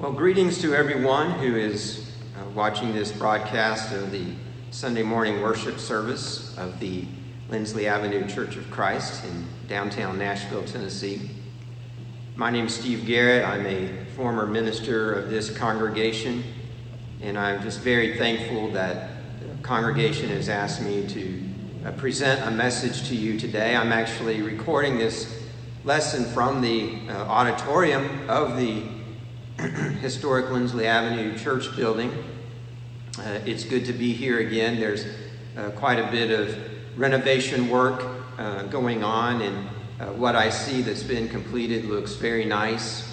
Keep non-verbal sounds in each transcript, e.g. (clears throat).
Well, greetings to everyone who is uh, watching this broadcast of the Sunday morning worship service of the Lindsley Avenue Church of Christ in downtown Nashville, Tennessee. My name is Steve Garrett. I'm a former minister of this congregation, and I'm just very thankful that the congregation has asked me to uh, present a message to you today. I'm actually recording this lesson from the uh, auditorium of the (clears throat) historic Lindsley Avenue church building. Uh, it's good to be here again. There's uh, quite a bit of renovation work uh, going on, and uh, what I see that's been completed looks very nice.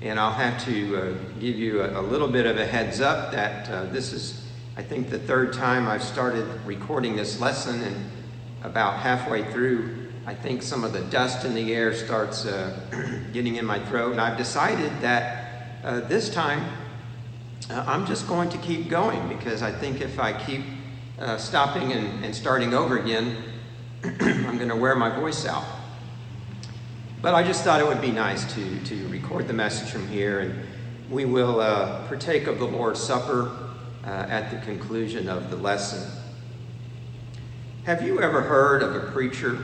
And I'll have to uh, give you a, a, little bit of a heads up that uh, this is, I think, the third time I've started recording this lesson, and about halfway through, I think some of the dust in the air starts (clears throat) getting in my throat, and I've decided that uh, this time, uh, I'm just going to keep going because I think if I keep uh, stopping and, and, starting over again, (clears throat) I'm going to wear my voice out. But I just thought it would be nice to, to record the message from here, and we will uh, partake of the Lord's Supper uh, at the conclusion of the lesson. Have you ever heard of a preacher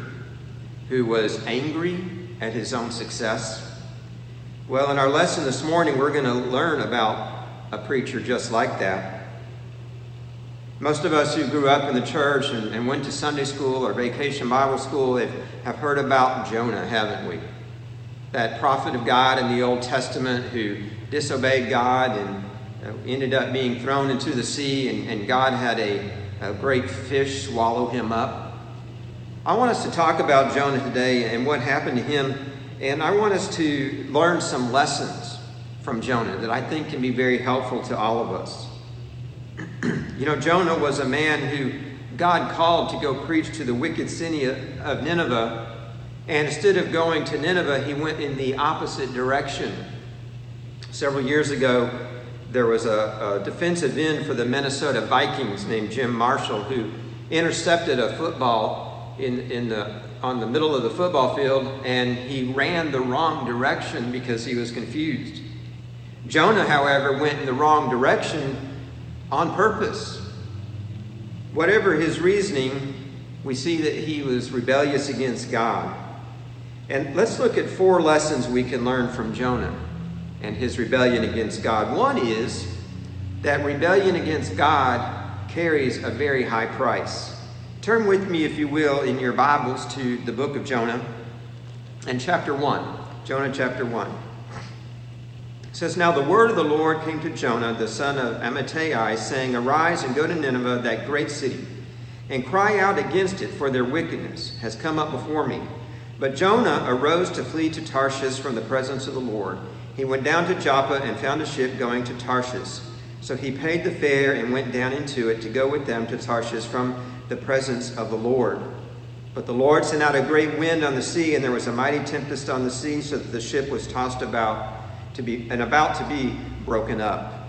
who was angry at his own success? Well, in our lesson this morning, we're going to learn about a preacher just like that. Most of us who grew up in the church and, and went to Sunday school or vacation Bible school have, have heard about Jonah, haven't we? That prophet of God in the Old Testament who disobeyed God and uh, ended up being thrown into the sea, and, and God had a, a great fish swallow him up. I want us to talk about Jonah today and what happened to him and I want us to learn some lessons from Jonah that I think can be very helpful to all of us. (clears throat) you know, Jonah was a man who God called to go preach to the wicked city of Nineveh. And instead of going to Nineveh, he went in the opposite direction. Several years ago, there was a, a defensive end for the Minnesota Vikings named Jim Marshall who intercepted a football in, in the on the middle of the football field and he ran the wrong direction because he was confused. Jonah, however, went in the wrong direction on purpose. Whatever his reasoning, we see that he was rebellious against God. And let's look at four lessons we can learn from Jonah and his rebellion against God. One is that rebellion against God carries a very high price. Turn with me, if you will, in your Bibles to the book of Jonah and chapter 1. Jonah chapter 1. It says, Now the word of the Lord came to Jonah, the son of Amittai, saying, Arise and go to Nineveh, that great city, and cry out against it, for their wickedness has come up before me. But Jonah arose to flee to Tarshish from the presence of the Lord. He went down to Joppa and found a ship going to Tarshish. So he paid the fare and went down into it to go with them to Tarshish from the presence of the Lord. But the Lord sent out a great wind on the sea, and there was a mighty tempest on the sea, so that the ship was tossed about to be and about to be broken up.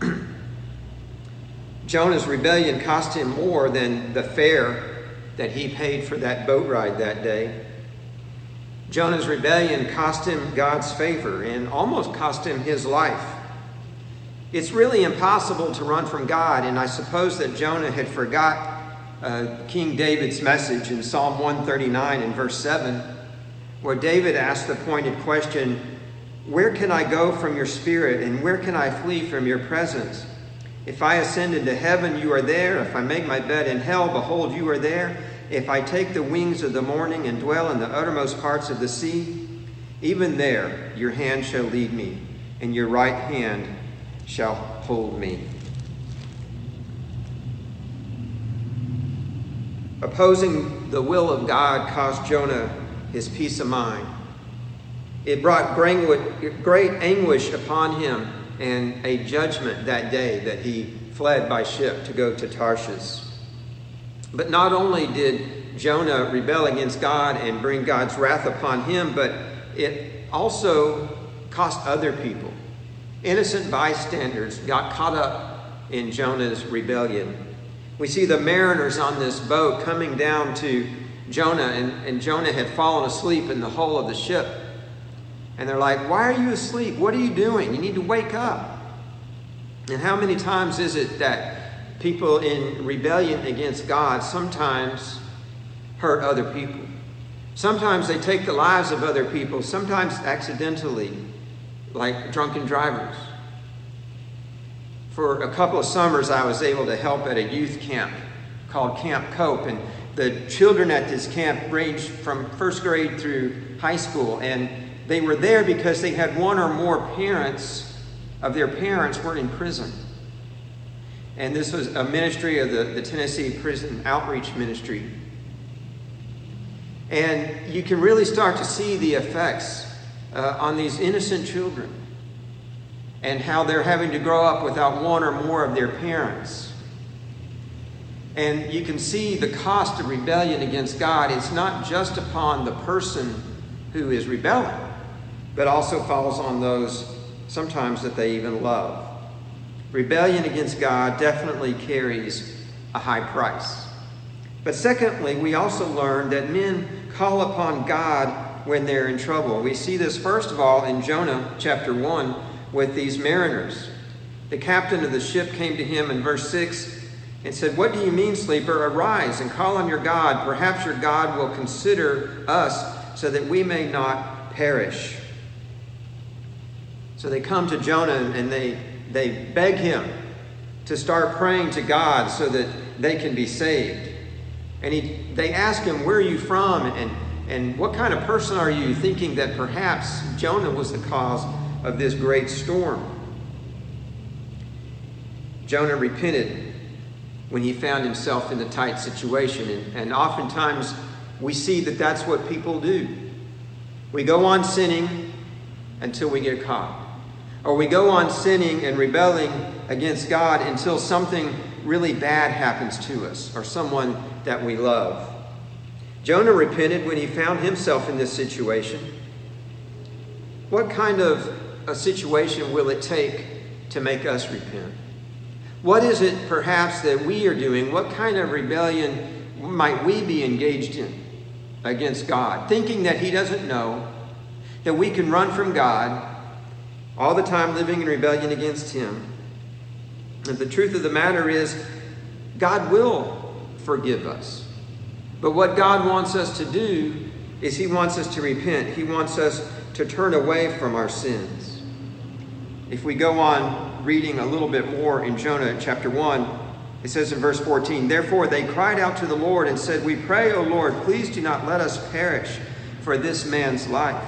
(clears throat) Jonah's rebellion cost him more than the fare that he paid for that boat ride that day. Jonah's rebellion cost him God's favor and almost cost him his life. It's really impossible to run from God, and I suppose that Jonah had forgot uh, King David's message in Psalm 139 and verse 7, where David asked the pointed question, Where can I go from your spirit, and where can I flee from your presence? If I ascend into heaven, you are there. If I make my bed in hell, behold, you are there. If I take the wings of the morning and dwell in the uttermost parts of the sea, even there your hand shall lead me, and your right hand shall hold me. Opposing the will of God cost Jonah his peace of mind. It brought great anguish upon him and a judgment that day that he fled by ship to go to Tarshish. But not only did Jonah rebel against God and bring God's wrath upon him, but it also cost other people. Innocent bystanders got caught up in Jonah's rebellion. We see the mariners on this boat coming down to Jonah, and, and Jonah had fallen asleep in the hull of the ship. And they're like, Why are you asleep? What are you doing? You need to wake up. And how many times is it that people in rebellion against God sometimes hurt other people? Sometimes they take the lives of other people, sometimes accidentally, like drunken drivers. For a couple of summers, I was able to help at a youth camp called Camp Cope. And the children at this camp ranged from first grade through high school. And they were there because they had one or more parents of their parents were in prison. And this was a ministry of the, the Tennessee Prison Outreach Ministry. And you can really start to see the effects uh, on these innocent children and how they're having to grow up without one or more of their parents. And you can see the cost of rebellion against God. It's not just upon the person who is rebelling, but also falls on those sometimes that they even love. Rebellion against God definitely carries a high price. But secondly, we also learn that men call upon God when they're in trouble. We see this, first of all, in Jonah chapter 1 with these mariners. The captain of the ship came to him in verse 6 and said, What do you mean, sleeper? Arise and call on your God. Perhaps your God will consider us so that we may not perish. So they come to Jonah and they, they beg him to start praying to God so that they can be saved. And he, they ask him, Where are you from? And, and what kind of person are you? Thinking that perhaps Jonah was the cause of this great storm. Jonah repented when he found himself in a tight situation. And, and oftentimes we see that that's what people do. We go on sinning until we get caught. Or we go on sinning and rebelling against God until something really bad happens to us or someone that we love. Jonah repented when he found himself in this situation. What kind of a situation will it take to make us repent? What is it perhaps that we are doing? What kind of rebellion might we be engaged in against God? Thinking that He doesn't know, that we can run from God, all the time living in rebellion against Him. And the truth of the matter is, God will forgive us. But what God wants us to do is He wants us to repent. He wants us to turn away from our sins. If we go on reading a little bit more in Jonah chapter 1, it says in verse 14, Therefore they cried out to the Lord and said, We pray, O Lord, please do not let us perish for this man's life.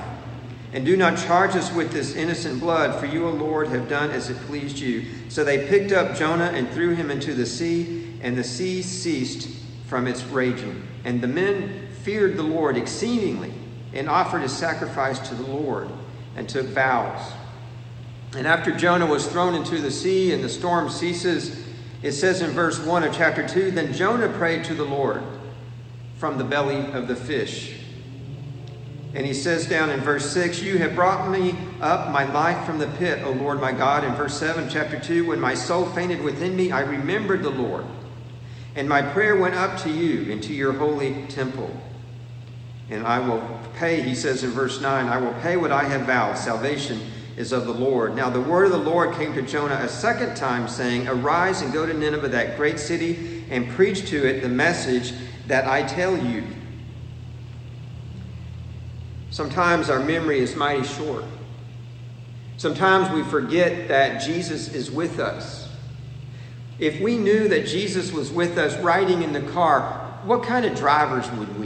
And do not charge us with this innocent blood, for you, O Lord, have done as it pleased you. So they picked up Jonah and threw him into the sea, and the sea ceased from its raging. And the men feared the Lord exceedingly, and offered a sacrifice to the Lord, and took vows. And after Jonah was thrown into the sea, and the storm ceases, it says in verse 1 of chapter 2 Then Jonah prayed to the Lord from the belly of the fish. And he says down in verse 6, You have brought me up my life from the pit, O Lord my God. In verse 7, chapter 2, When my soul fainted within me, I remembered the Lord. And my prayer went up to you into your holy temple. And I will pay, he says in verse 9, I will pay what I have vowed. Salvation is of the Lord. Now the word of the Lord came to Jonah a second time, saying, Arise and go to Nineveh, that great city, and preach to it the message that I tell you. Sometimes our memory is mighty short. Sometimes we forget that Jesus is with us. If we knew that Jesus was with us riding in the car, what kind of drivers would we?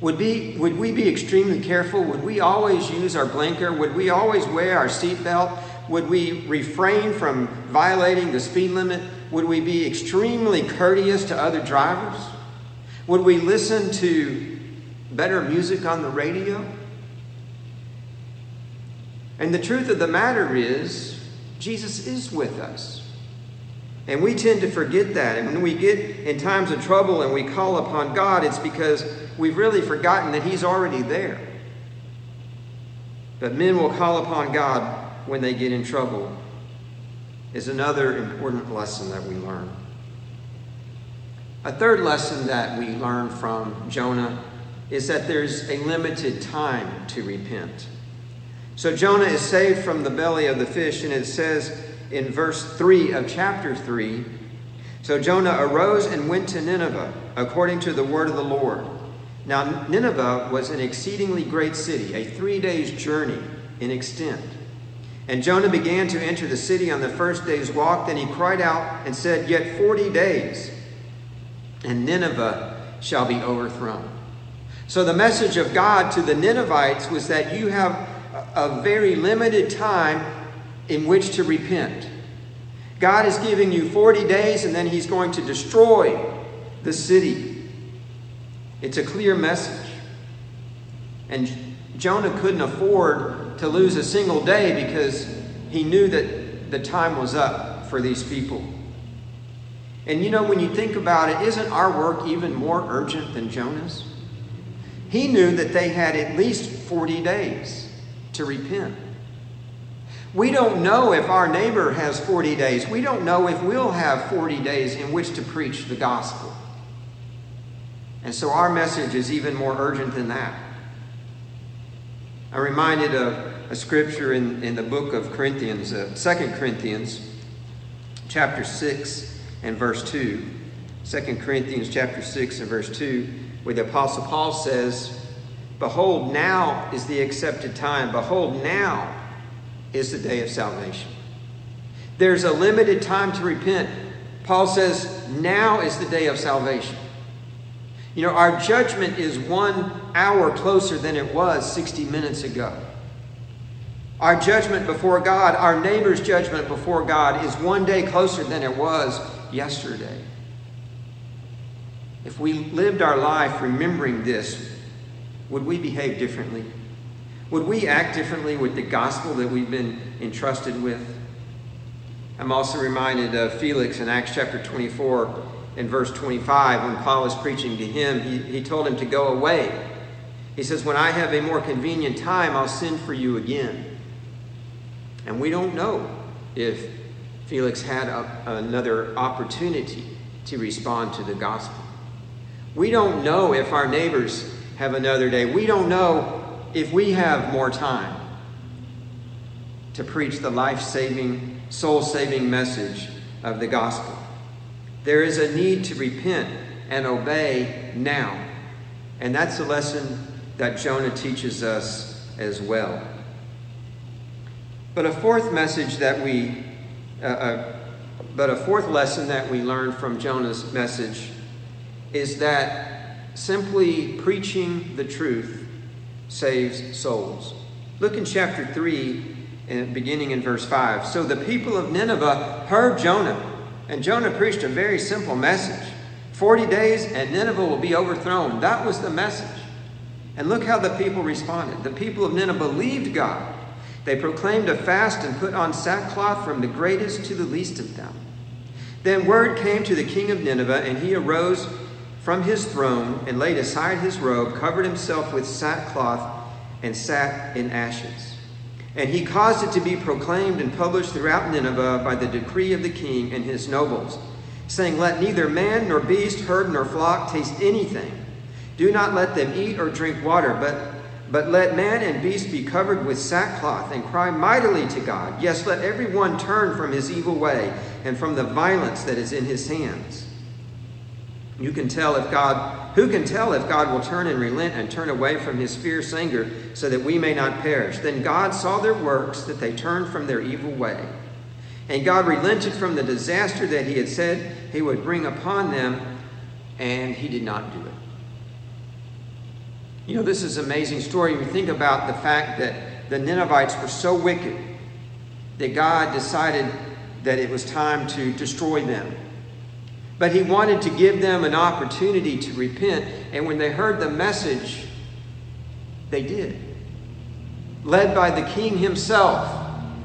Would, be, would we be extremely careful? Would we always use our blinker? Would we always wear our seatbelt? Would we refrain from violating the speed limit? Would we be extremely courteous to other drivers? Would we listen to better music on the radio? And the truth of the matter is, Jesus is with us. And we tend to forget that. And when we get in times of trouble and we call upon God, it's because we've really forgotten that He's already there. But men will call upon God when they get in trouble, is another important lesson that we learn. A third lesson that we learn from Jonah is that there's a limited time to repent. So Jonah is saved from the belly of the fish, and it says in verse 3 of chapter 3 So Jonah arose and went to Nineveh, according to the word of the Lord. Now, Nineveh was an exceedingly great city, a three days' journey in extent. And Jonah began to enter the city on the first day's walk. Then he cried out and said, Yet forty days, and Nineveh shall be overthrown. So the message of God to the Ninevites was that you have a very limited time in which to repent. God is giving you 40 days and then he's going to destroy the city. It's a clear message. And Jonah couldn't afford to lose a single day because he knew that the time was up for these people. And you know, when you think about it, isn't our work even more urgent than Jonah's? He knew that they had at least 40 days to repent. We don't know if our neighbor has 40 days. We don't know if we'll have 40 days in which to preach the gospel. And so our message is even more urgent than that. I'm reminded of a scripture in, in the book of Corinthians, uh, 2 Corinthians, chapter 6 and verse 2. 2 Corinthians chapter 6 and verse 2, where the Apostle Paul says, Behold, now is the accepted time. Behold, now is the day of salvation. There's a limited time to repent. Paul says, Now is the day of salvation. You know, our judgment is one hour closer than it was 60 minutes ago. Our judgment before God, our neighbor's judgment before God, is one day closer than it was yesterday. If we lived our life remembering this, would we behave differently? Would we act differently with the gospel that we've been entrusted with? I'm also reminded of Felix in Acts chapter 24 and verse 25, when Paul was preaching to him, he, he told him to go away. He says, When I have a more convenient time, I'll send for you again. And we don't know if Felix had a, another opportunity to respond to the gospel. We don't know if our neighbors have another day. We don't know if we have more time to preach the life saving, soul saving message of the gospel. There is a need to repent and obey now. And that's a lesson that Jonah teaches us as well. But a fourth message that we, uh, uh, but a fourth lesson that we learn from Jonah's message is that simply preaching the truth saves souls. Look in chapter 3, and beginning in verse 5. So the people of Nineveh heard Jonah and Jonah preached a very simple message 40 days and Nineveh will be overthrown. That was the message. And look how the people responded. The people of Nineveh believed God. They proclaimed a fast and put on sackcloth from the greatest to the least of them. Then word came to the king of Nineveh, and he arose from his throne and laid aside his robe, covered himself with sackcloth, and sat in ashes. And he caused it to be proclaimed and published throughout Nineveh by the decree of the king and his nobles, saying, Let neither man nor beast, herd nor flock taste anything. Do not let them eat or drink water, but, but let man and beast be covered with sackcloth and cry mightily to God. Yes, let every one turn from his evil way and from the violence that is in his hands. You can tell if God, who can tell if God will turn and relent and turn away from his fierce anger so that we may not perish? Then God saw their works, that they turned from their evil way. And God relented from the disaster that he had said he would bring upon them, and he did not do it. You know, this is an amazing story. You think about the fact that the Ninevites were so wicked that God decided that it was time to destroy them. But he wanted to give them an opportunity to repent. And when they heard the message, they did. Led by the king himself,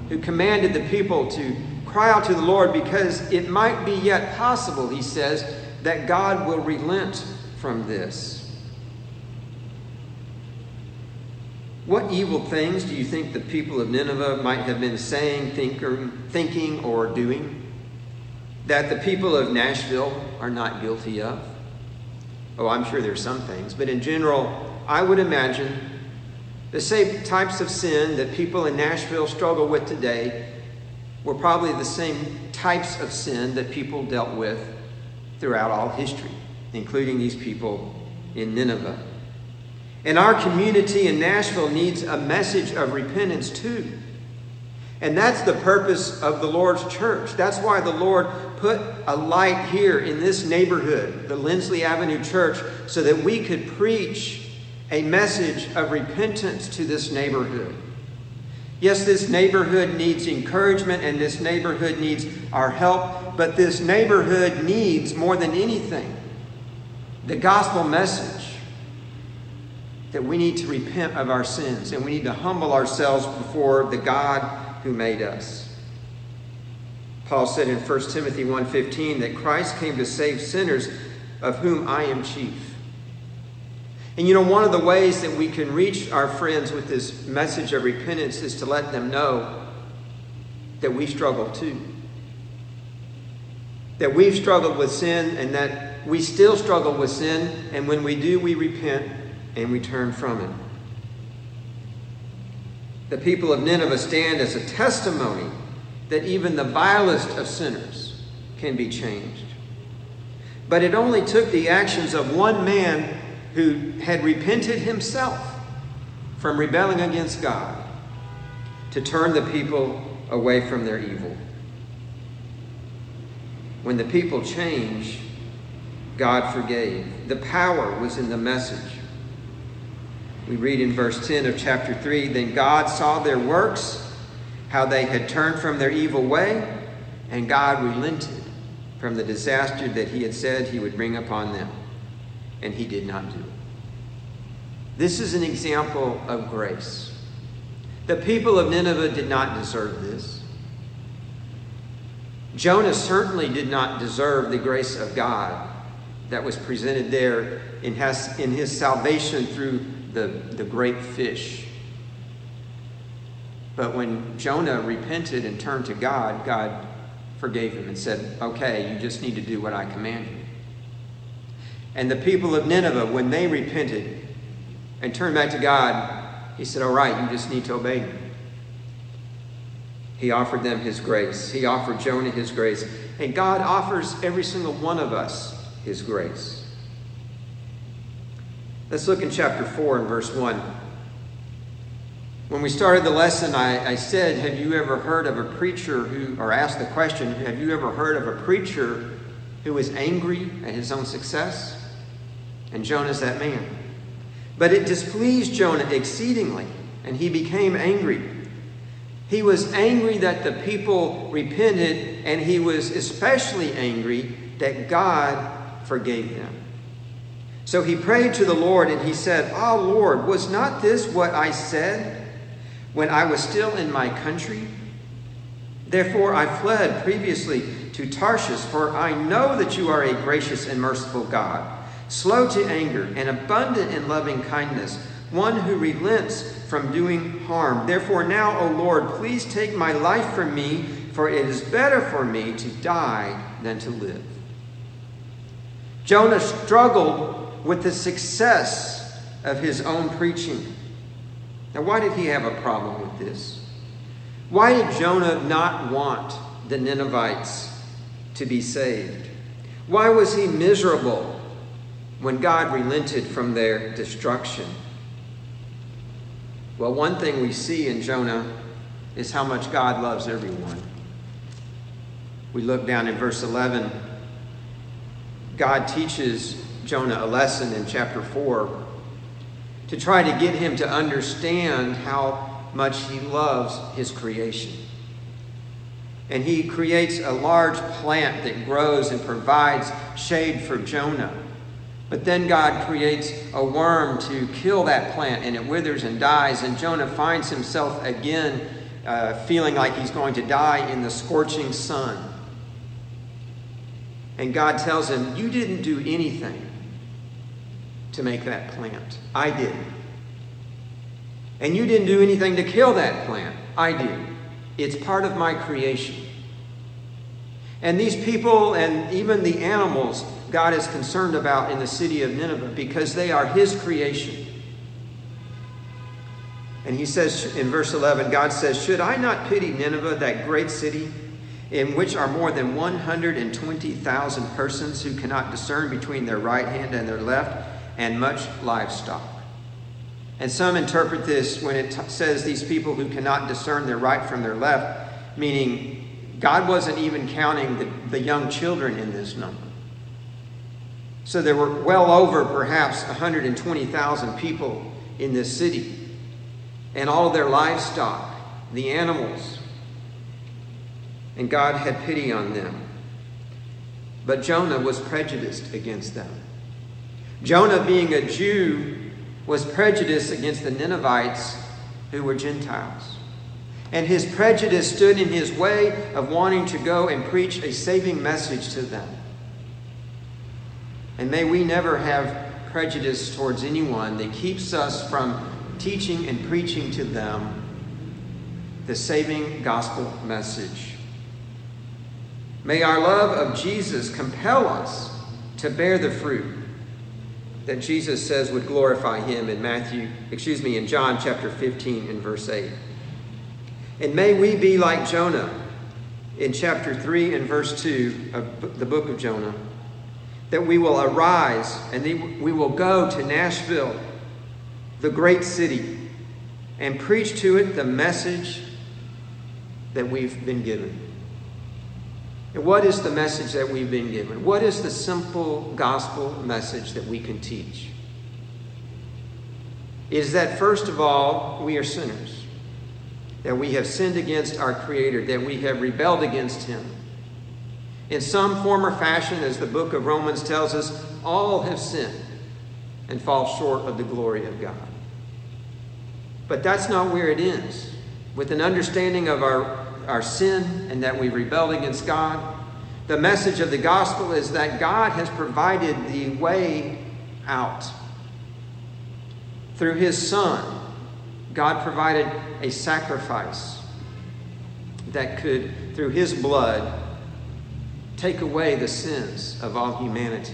who commanded the people to cry out to the Lord because it might be yet possible, he says, that God will relent from this. What evil things do you think the people of Nineveh might have been saying, thinking, or doing? That the people of Nashville are not guilty of? Oh, I'm sure there's some things, but in general, I would imagine The same types of sin that people in Nashville struggle with today were probably the same types of sin that people dealt with throughout all history, including these people in Nineveh. And our community in Nashville needs a message of repentance too. And that's the purpose of the Lord's church. That's why the Lord put a light here in this neighborhood, the Lindsley Avenue Church, so that we could preach a message of repentance to this neighborhood. Yes, this neighborhood needs encouragement and this neighborhood needs our help, but this neighborhood needs more than anything the gospel message that we need to repent of our sins and we need to humble ourselves before the God who made us. Paul said in 1 Timothy 1:15 that Christ came to save sinners of whom I am chief. And you know one of the ways that we can reach our friends with this message of repentance is to let them know that we struggle too. That we've struggled with sin and that we still struggle with sin and when we do we repent and we turn from it. The people of Nineveh stand as a testimony that even the vilest of sinners can be changed. But it only took the actions of one man who had repented himself from rebelling against God to turn the people away from their evil. When the people changed, God forgave. The power was in the message. We read in verse 10 of chapter 3 Then God saw their works, how they had turned from their evil way, and God relented from the disaster that he had said he would bring upon them. And he did not do it. This is an example of grace. The people of Nineveh did not deserve this. Jonah certainly did not deserve the grace of God that was presented there in his, in his salvation through the, the great fish. But when Jonah repented and turned to God, God forgave him and said, Okay, you just need to do what I command you. And the people of Nineveh, when they repented and turned back to God, he said, All right, you just need to obey me. He offered them his grace. He offered Jonah his grace. And God offers every single one of us his grace. Let's look in chapter 4 and verse 1. When we started the lesson, I, I, said, Have you ever heard of a preacher who, or asked the question, Have you ever heard of a preacher who was angry at his own success? And Jonah's that man. But it displeased Jonah exceedingly, and he became angry. He was angry that the people repented, and he was especially angry that God forgave them. So he prayed to the Lord and he said, Ah, oh, Lord, was not this what I said when I was still in my country? Therefore I fled previously to Tarshish, for I know that you are a gracious and merciful God, slow to anger and abundant in loving kindness, one who relents from doing harm. Therefore now, O Lord, please take my life from me, for it is better for me to die than to live. Jonah struggled with the success of his own preaching. Now, why did he have a problem with this? Why did Jonah not want the Ninevites to be saved? Why was he miserable when God relented from their destruction? Well, one thing we see in Jonah is how much God loves everyone. We look down in verse 11. God teaches Jonah a lesson in chapter 4 to try to get him to understand how much he loves his creation. And he creates a large plant that grows and provides shade for Jonah. But then God creates a worm to kill that plant, and it withers and dies. And Jonah finds himself again uh, feeling like he's going to die in the scorching sun. And God tells him, You didn't do anything to make that plant. I did. And you didn't do anything to kill that plant. I did. It's part of my creation. And these people and even the animals God is concerned about in the city of Nineveh because they are His creation. And he says in verse 11, God says, Should I not pity Nineveh, that great city, in which are more than 120,000 persons who cannot discern between their right hand and their left, and much livestock? And some interpret this when it t- says these people who cannot discern their right from their left, meaning God wasn't even counting the, the young children in this number. So there were well over perhaps 120,000 people in this city and all their livestock, the animals. And God had pity on them. But Jonah was prejudiced against them. Jonah, being a Jew, was prejudiced against the Ninevites who were Gentiles. And his prejudice stood in his way of wanting to go and preach a saving message to them. And may we never have prejudice towards anyone that keeps us from teaching and preaching to them the saving gospel message. May our love of Jesus compel us to bear the fruit that Jesus says would glorify him in Matthew, excuse me, in John chapter 15 and verse 8. And may we be like Jonah in chapter 3 and verse 2 of the book of Jonah, that we will arise and we will go to Nashville the great city and preach to it the message that we've been given. And what is the message that we've been given? What is the simple gospel message that we can teach? Is that first of all, we are sinners, that we have sinned against our Creator, that we have rebelled against Him. In some form or fashion, as the book of Romans tells us, all have sinned and fall short of the glory of God. But that's not where it ends. With an understanding of our, our sin and that we rebelled against God, the message of the gospel is that God has provided the way out. Through his Son, God provided a sacrifice that could, through his blood, take away the sins of all humanity.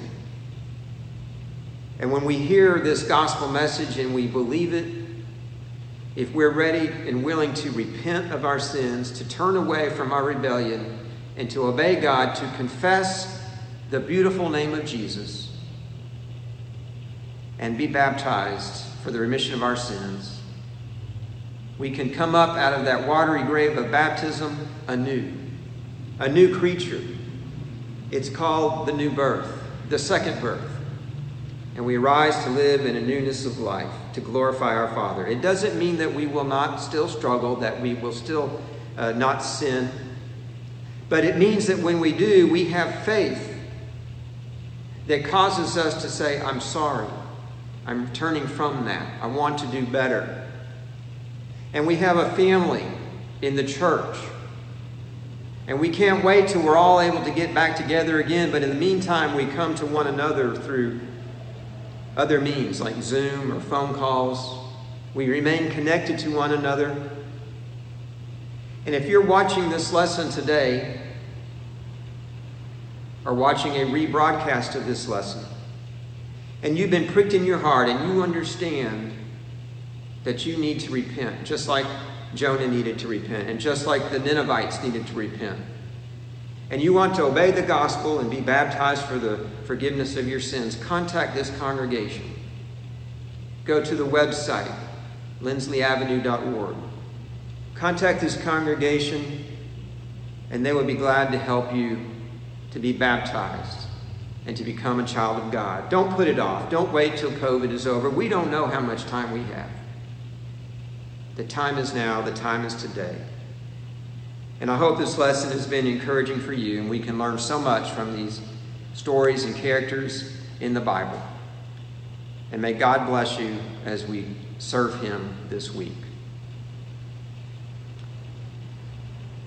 And when we hear this gospel message and we believe it, if we're ready and willing to repent of our sins, to turn away from our rebellion, and to obey God, to confess the beautiful name of Jesus, and be baptized for the remission of our sins, we can come up out of that watery grave of baptism anew, a new creature. It's called the new birth, the second birth and we rise to live in a newness of life to glorify our Father. It doesn't mean that we will not still struggle, that we will still uh, not sin, but it means that when we do, we have faith that causes us to say, I'm sorry. I'm turning from that. I want to do better. And we have a family in the church. And we can't wait till we're all able to get back together again, but in the meantime, we come to one another through other means like Zoom or phone calls. We remain connected to one another. And if you're watching this lesson today, or watching a rebroadcast of this lesson, and you've been pricked in your heart and you understand that you need to repent, just like Jonah needed to repent, and just like the Ninevites needed to repent and you want to obey the gospel and be baptized for the forgiveness of your sins, contact this congregation. Go to the website, lindsleyavenue.org. Contact this congregation, and they would be glad to help you to be baptized and to become a child of God. Don't put it off. Don't wait till COVID is over. We don't know how much time we have. The time is now, the time is today. And I hope this lesson has been encouraging for you, and we can learn so much from these stories and characters in the Bible. And may God bless you as we serve Him this week.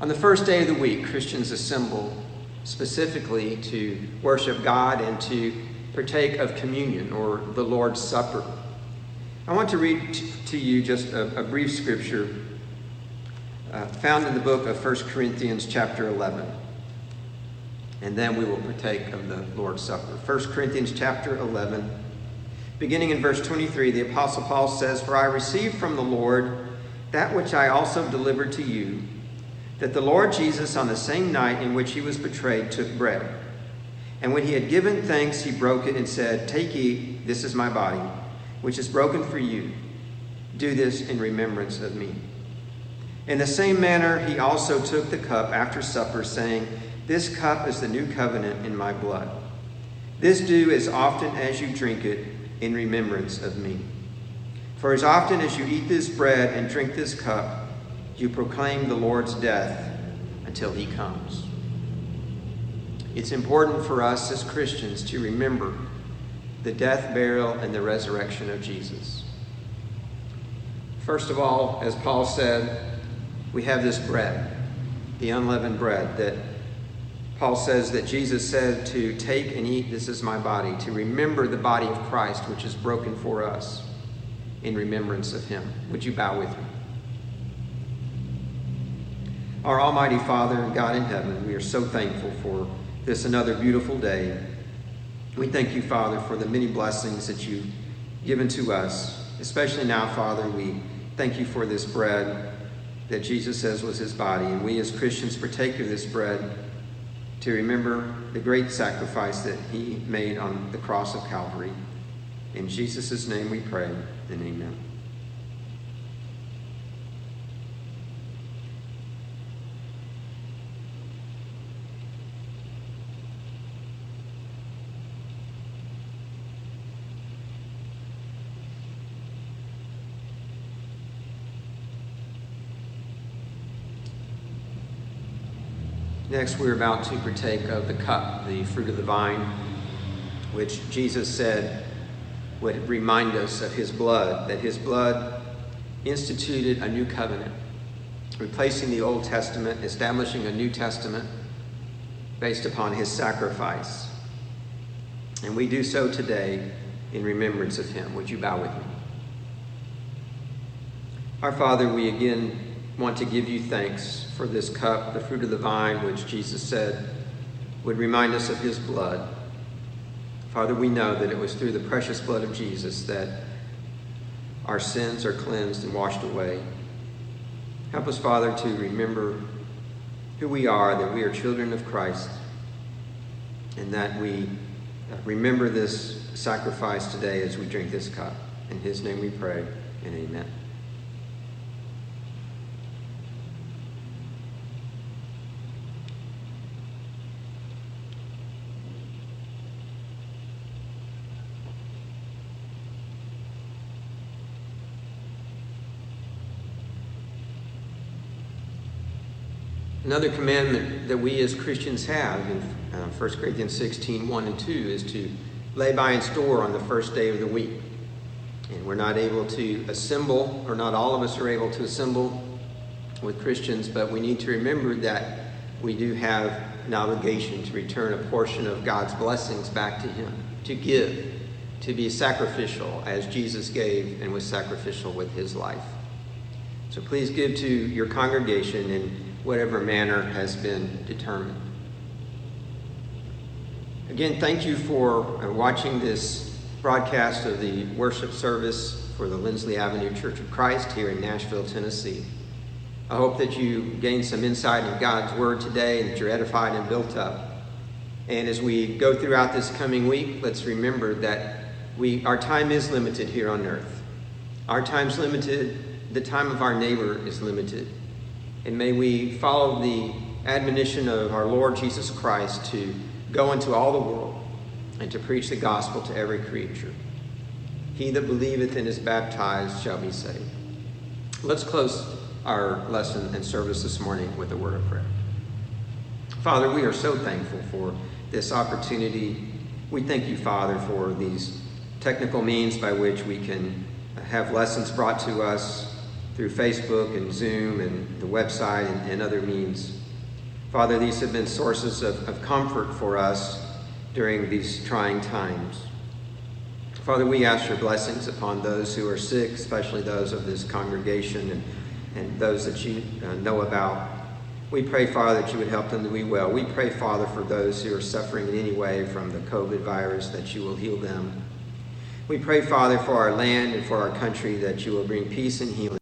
On the first day of the week, Christians assemble specifically to worship God and to partake of communion or the Lord's Supper. I want to read to you just a, a brief scripture uh, found in the book of 1 Corinthians, chapter 11. And then we will partake of the Lord's Supper. 1 Corinthians, chapter 11. Beginning in verse 23, the Apostle Paul says, For I received from the Lord that which I also delivered to you, that the Lord Jesus, on the same night in which he was betrayed, took bread. And when he had given thanks, he broke it and said, Take, eat, this is my body, which is broken for you. Do this in remembrance of me. In the same manner, he also took the cup after supper, saying, This cup is the new covenant in my blood. This do as often as you drink it in remembrance of me. For as often as you eat this bread and drink this cup, you proclaim the Lord's death until he comes. It's important for us as Christians to remember the death, burial, and the resurrection of Jesus. First of all, as Paul said, we have this bread, the unleavened bread, that Paul says that Jesus said to take and eat, this is my body, to remember the body of Christ, which is broken for us in remembrance of him. Would you bow with me? Our Almighty Father and God in heaven, we are so thankful for this another beautiful day. We thank you, Father, for the many blessings that you've given to us. Especially now, Father, we thank you for this bread that Jesus says was his body. And we as Christians partake of this bread to remember the great sacrifice that he made on the cross of Calvary. In Jesus' name we pray and amen. Next, we're about to partake of the cup, the fruit of the vine, which Jesus said would remind us of his blood, that his blood instituted a new covenant, replacing the Old Testament, establishing a New Testament based upon his sacrifice. And we do so today in remembrance of him. Would you bow with me? Our Father, we again want to give you thanks for this cup, the fruit of the vine, which Jesus said would remind us of his blood. Father, we know that it was through the precious blood of Jesus that our sins are cleansed and washed away. Help us, Father, to remember who we are, that we are children of Christ, and that we remember this sacrifice today as we drink this cup. In his name we pray, and amen. Another commandment that we as Christians have in uh, 1 Corinthians 16 1 and 2 is to lay by and store on the first day of the week. And we're not able to assemble, or not all of us are able to assemble with Christians, but we need to remember that we do have an obligation to return a portion of God's blessings back to Him, to give, to be sacrificial as Jesus gave and was sacrificial with His life. So please give to your congregation and whatever manner has been determined. Again, thank you for uh, watching this broadcast of the worship service for the Lindsley Avenue Church of Christ here in Nashville, Tennessee. I hope that you gained some insight in God's Word today and that you're edified and built up. And as we go throughout this coming week, let's remember that we, our time is limited here on earth. Our time's limited, the time of our neighbor is limited. And may we follow the admonition of our Lord Jesus Christ to go into all the world and to preach the gospel to every creature. He that believeth and is baptized shall be saved. Let's close our lesson and service this morning with a word of prayer. Father, we are so thankful for this opportunity. We thank you, Father, for these technical means by which we can have lessons brought to us through Facebook and Zoom and the website and, and other means. Father, these have been sources of, of comfort for us during these trying times. Father, we ask your blessings upon those who are sick, especially those of this congregation and, and those that you uh, know about. We pray, Father, that you would help them to be well. We pray, Father, for those who are suffering in any way from the COVID virus, that you will heal them. We pray, Father, for our land and for our country, that you will bring peace and healing.